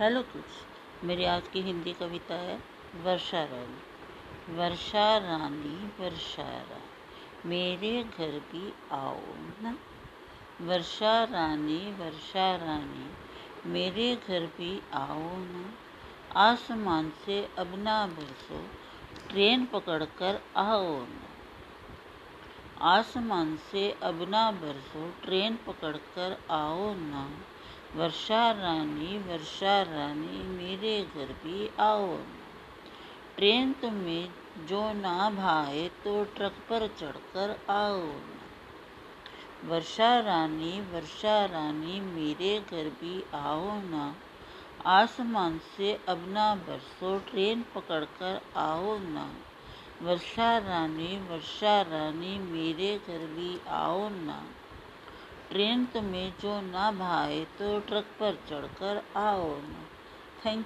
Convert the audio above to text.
Hello kids मेरी आज की हिंदी कविता है वर्षा रानी। वर्षा रानी वर्षा रानी, मेरे घर भी आओ ना। वर्षा रानी वर्षा रानी, मेरे घर भी आओ ना। आसमान से अब ना बरसो, ट्रेन पकड़कर आओ ना। आसमान से अब ना बरसो, ट्रेन पकड़कर आओ ना। वर्षा रानी वर्षा रानी, मेरे घर भी आओ। ट्रेन तुम्हें जो ना भाए तो ट्रक पर चढ़कर आओ। वर्षा रानी वर्षा रानी, मेरे घर भी आओ ना। आसमान से अब ना बरसो, ट्रेन पकड़कर आओ ना। वर्षा रानी वर्षा रानी, मेरे घर भी आओ ना। ट्रेन तुम्हें जो ना भाए तो ट्रक पर चढ़कर आओ थैंक